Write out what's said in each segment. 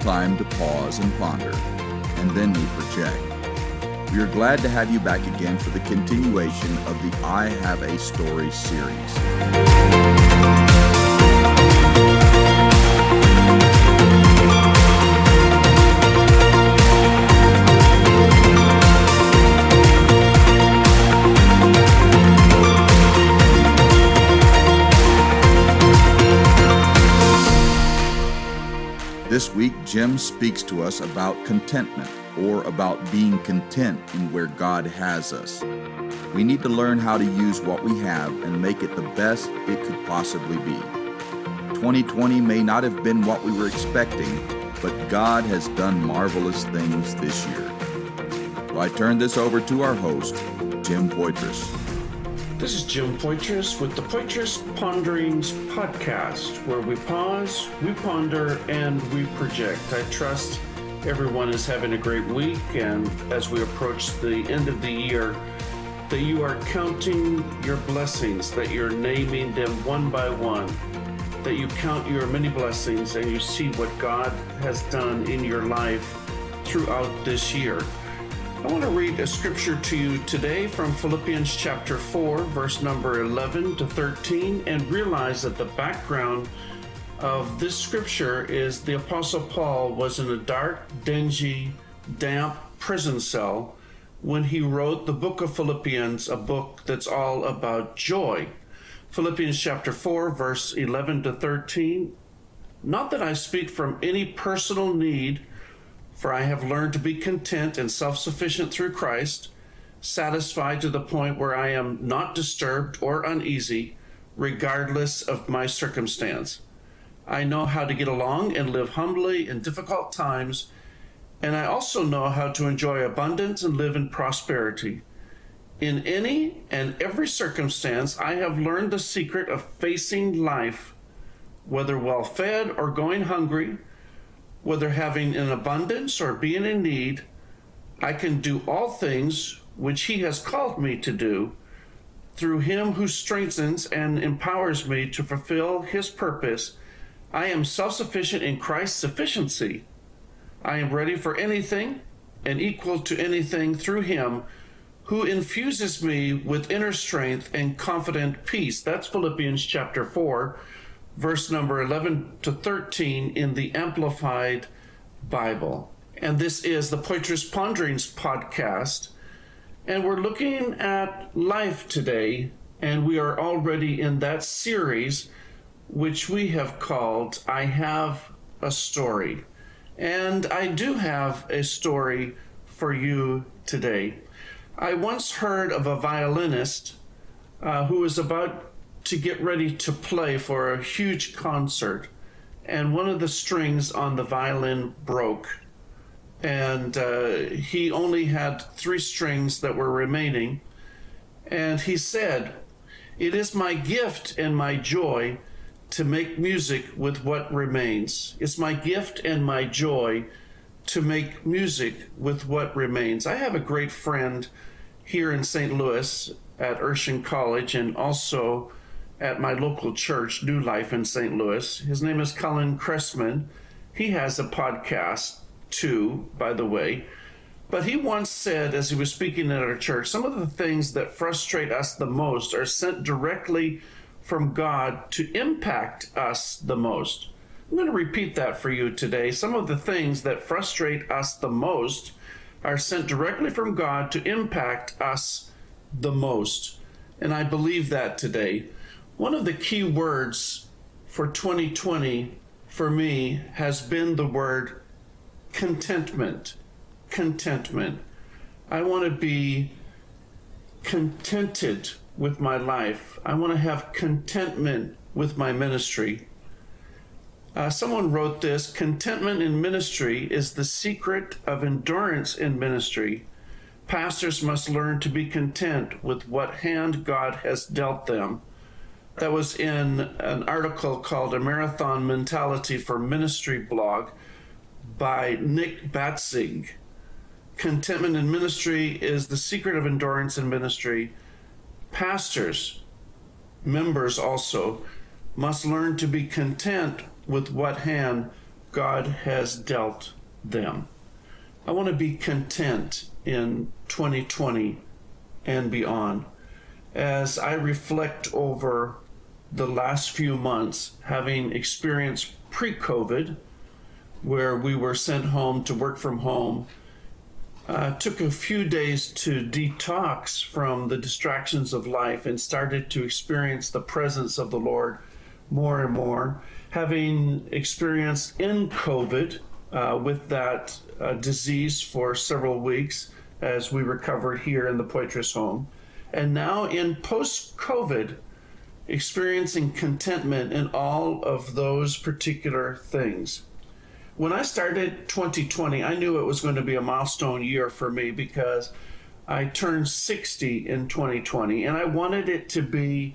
time to pause and ponder, and then we project. We are glad to have you back again for the continuation of the I Have a Story series. This week, Jim speaks to us about contentment or about being content in where God has us. We need to learn how to use what we have and make it the best it could possibly be. 2020 may not have been what we were expecting, but God has done marvelous things this year. So I turn this over to our host, Jim Poitras. This is Jim Poitras with the Poitras Ponderings podcast, where we pause, we ponder, and we project. I trust everyone is having a great week, and as we approach the end of the year, that you are counting your blessings, that you're naming them one by one, that you count your many blessings and you see what God has done in your life throughout this year. I want to read a scripture to you today from Philippians chapter 4, verse number 11 to 13, and realize that the background of this scripture is the Apostle Paul was in a dark, dingy, damp prison cell when he wrote the book of Philippians, a book that's all about joy. Philippians chapter 4, verse 11 to 13. Not that I speak from any personal need for I have learned to be content and self sufficient through Christ, satisfied to the point where I am not disturbed or uneasy, regardless of my circumstance. I know how to get along and live humbly in difficult times, and I also know how to enjoy abundance and live in prosperity. In any and every circumstance, I have learned the secret of facing life, whether well fed or going hungry whether having an abundance or being in need, I can do all things which He has called me to do through Him who strengthens and empowers me to fulfill His purpose. I am self sufficient in Christ's sufficiency. I am ready for anything and equal to anything through Him who infuses me with inner strength and confident peace. That's Philippians chapter 4 verse number 11 to 13 in the Amplified Bible. And this is the Poitras Ponderings podcast. And we're looking at life today, and we are already in that series which we have called I Have a Story. And I do have a story for you today. I once heard of a violinist uh, who was about to get ready to play for a huge concert, and one of the strings on the violin broke. And uh, he only had three strings that were remaining. And he said, It is my gift and my joy to make music with what remains. It's my gift and my joy to make music with what remains. I have a great friend here in St. Louis at Urshan College and also at my local church, New Life in St. Louis. His name is Colin Cressman. He has a podcast too, by the way. But he once said, as he was speaking at our church, some of the things that frustrate us the most are sent directly from God to impact us the most. I'm going to repeat that for you today. Some of the things that frustrate us the most are sent directly from God to impact us the most. And I believe that today. One of the key words for 2020 for me has been the word contentment. Contentment. I want to be contented with my life. I want to have contentment with my ministry. Uh, someone wrote this contentment in ministry is the secret of endurance in ministry. Pastors must learn to be content with what hand God has dealt them that was in an article called A Marathon Mentality for Ministry blog by Nick Batzig. Contentment in ministry is the secret of endurance in ministry. Pastors, members also, must learn to be content with what hand God has dealt them. I want to be content in 2020 and beyond as I reflect over the last few months, having experienced pre COVID, where we were sent home to work from home. Uh, took a few days to detox from the distractions of life and started to experience the presence of the Lord more and more. Having experienced in COVID uh, with that uh, disease for several weeks as we recovered here in the Poitras home, and now in post COVID, experiencing contentment in all of those particular things. When I started 2020, I knew it was going to be a milestone year for me because I turned 60 in 2020 and I wanted it to be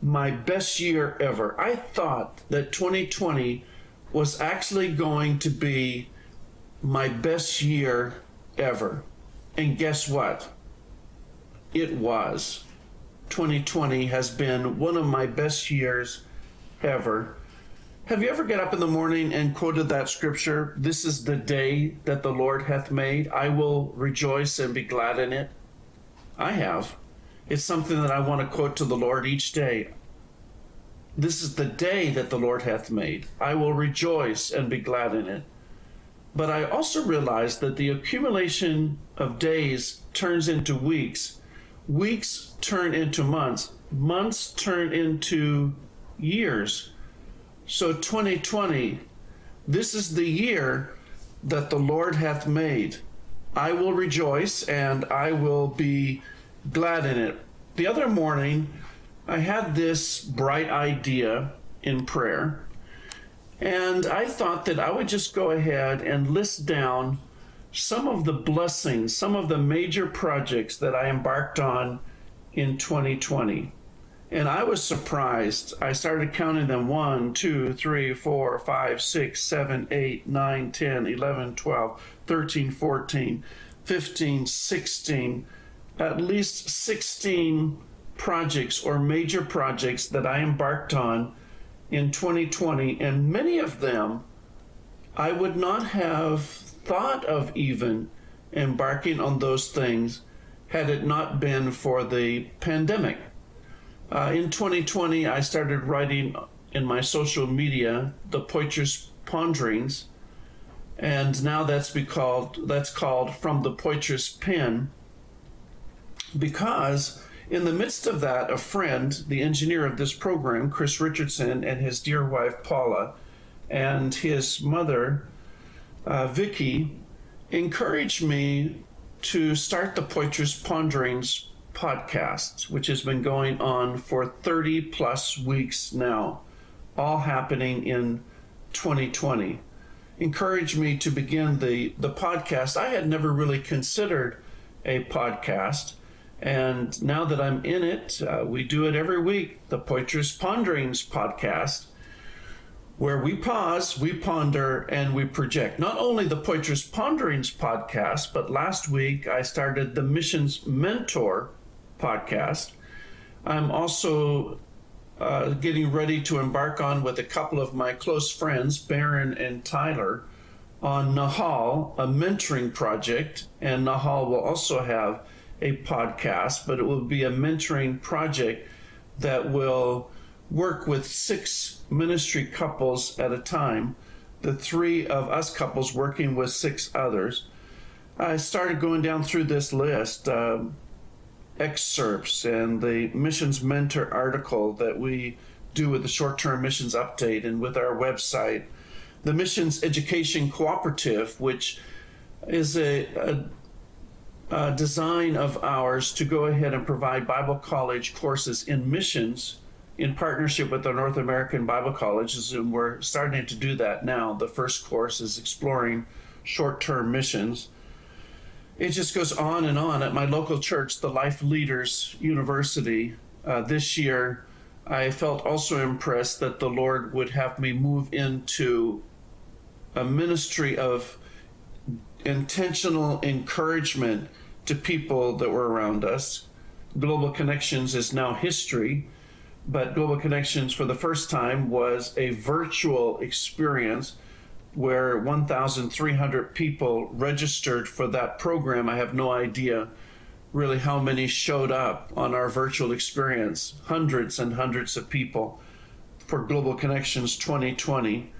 my best year ever. I thought that 2020 was actually going to be my best year ever. And guess what? It was. 2020 has been one of my best years ever. Have you ever got up in the morning and quoted that scripture? This is the day that the Lord hath made. I will rejoice and be glad in it. I have. It's something that I want to quote to the Lord each day. This is the day that the Lord hath made. I will rejoice and be glad in it. But I also realize that the accumulation of days turns into weeks weeks turn into months, months turn into years. So 2020, this is the year that the Lord hath made. I will rejoice and I will be glad in it. The other morning, I had this bright idea in prayer, and I thought that I would just go ahead and list down some of the blessings, some of the major projects that I embarked on in 2020. And I was surprised. I started counting them 1, 2, 3, 4, 5, 6, 7, 8, 9, 10, 11, 12, 13, 14, 15, 16, at least 16 projects or major projects that I embarked on in 2020. And many of them I would not have thought of even embarking on those things had it not been for the pandemic. Uh, in 2020, I started writing in my social media the Poitras Ponderings, and now that's be called that's called from the Poitras pen because in the midst of that, a friend, the engineer of this program, Chris Richardson, and his dear wife Paula, and his mother uh, Vicky encouraged me to start the Poitras Ponderings podcast, which has been going on for 30 plus weeks now, all happening in 2020. Encouraged me to begin the, the podcast. I had never really considered a podcast. And now that I'm in it, uh, we do it every week, the Poitras Ponderings podcast where we pause, we ponder, and we project. Not only the Poitras Ponderings podcast, but last week I started the Missions Mentor podcast. I'm also uh, getting ready to embark on with a couple of my close friends, Barron and Tyler, on Nahal, a mentoring project. And Nahal will also have a podcast, but it will be a mentoring project that will work with six ministry couples at a time, the three of us couples working with six others. I started going down through this list, uh, excerpts, and the missions mentor article that we do with the short term missions update and with our website. The Missions Education Cooperative, which is a, a a design of ours to go ahead and provide Bible college courses in missions in partnership with the North American Bible Colleges, and we're starting to do that now. The first course is exploring short term missions. It just goes on and on. At my local church, the Life Leaders University, uh, this year, I felt also impressed that the Lord would have me move into a ministry of intentional encouragement to people that were around us. Global Connections is now history but Global Connections for the first time was a virtual experience where 1,300 people registered for that program. I have no idea really how many showed up on our virtual experience, hundreds and hundreds of people for Global Connections 2020.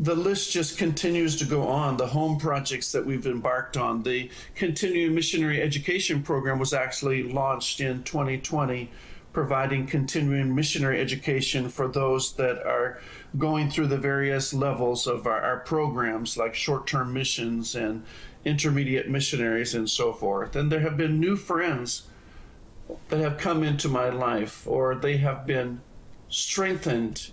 The list just continues to go on. The home projects that we've embarked on, the continuing missionary education program was actually launched in 2020 providing continuing missionary education for those that are going through the various levels of our, our programs, like short term missions and intermediate missionaries and so forth. And there have been new friends that have come into my life, or they have been strengthened.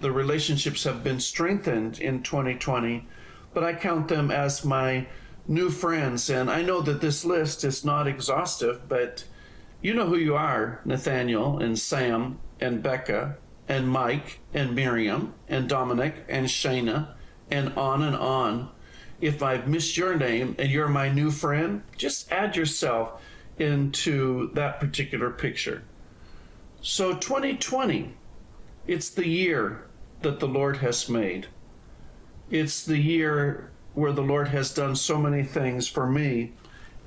The relationships have been strengthened in 2020, but I count them as my new friends. And I know that this list is not exhaustive, but you know who you are, Nathaniel and Sam and Becca and Mike and Miriam and Dominic and Shayna and on and on. If I've missed your name and you're my new friend, just add yourself into that particular picture. So 2020, it's the year that the Lord has made. It's the year where the Lord has done so many things for me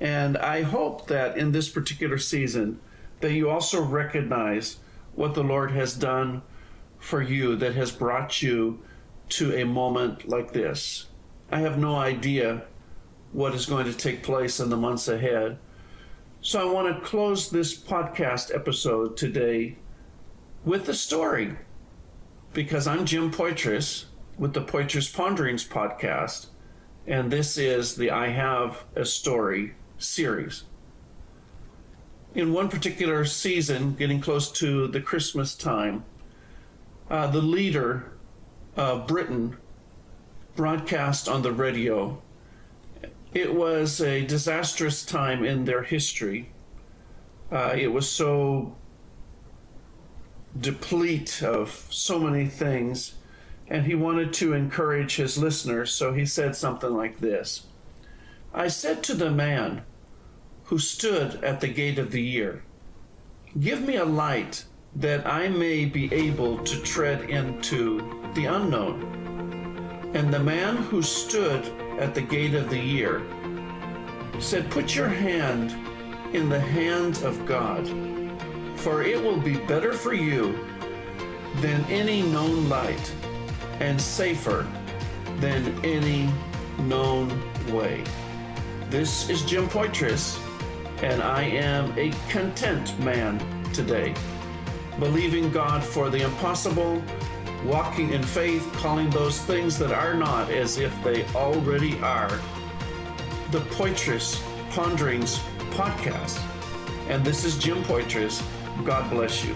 and I hope that in this particular season, that you also recognize what the Lord has done for you that has brought you to a moment like this. I have no idea what is going to take place in the months ahead. So I want to close this podcast episode today with a story because I'm Jim Poitras with the Poitras Ponderings podcast, and this is the I Have a Story series. In one particular season, getting close to the Christmas time, uh, the leader of Britain broadcast on the radio. It was a disastrous time in their history. Uh, it was so deplete of so many things, and he wanted to encourage his listeners, so he said something like this I said to the man who stood at the gate of the year, Give me a light that I may be able to tread into the unknown. And the man who stood at the gate of the year said, Put your hand in the hand of God, for it will be better for you than any known light, and safer than any known way. This is Jim Poitras, and I am a content man today, believing God for the impossible, walking in faith, calling those things that are not as if they already are. The Poitras Ponderings podcast. And this is Jim Poitras. God bless you.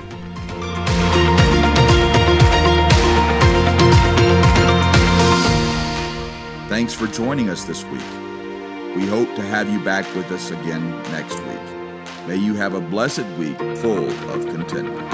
Thanks for joining us this week. We hope to have you back with us again next week. May you have a blessed week full of contentment.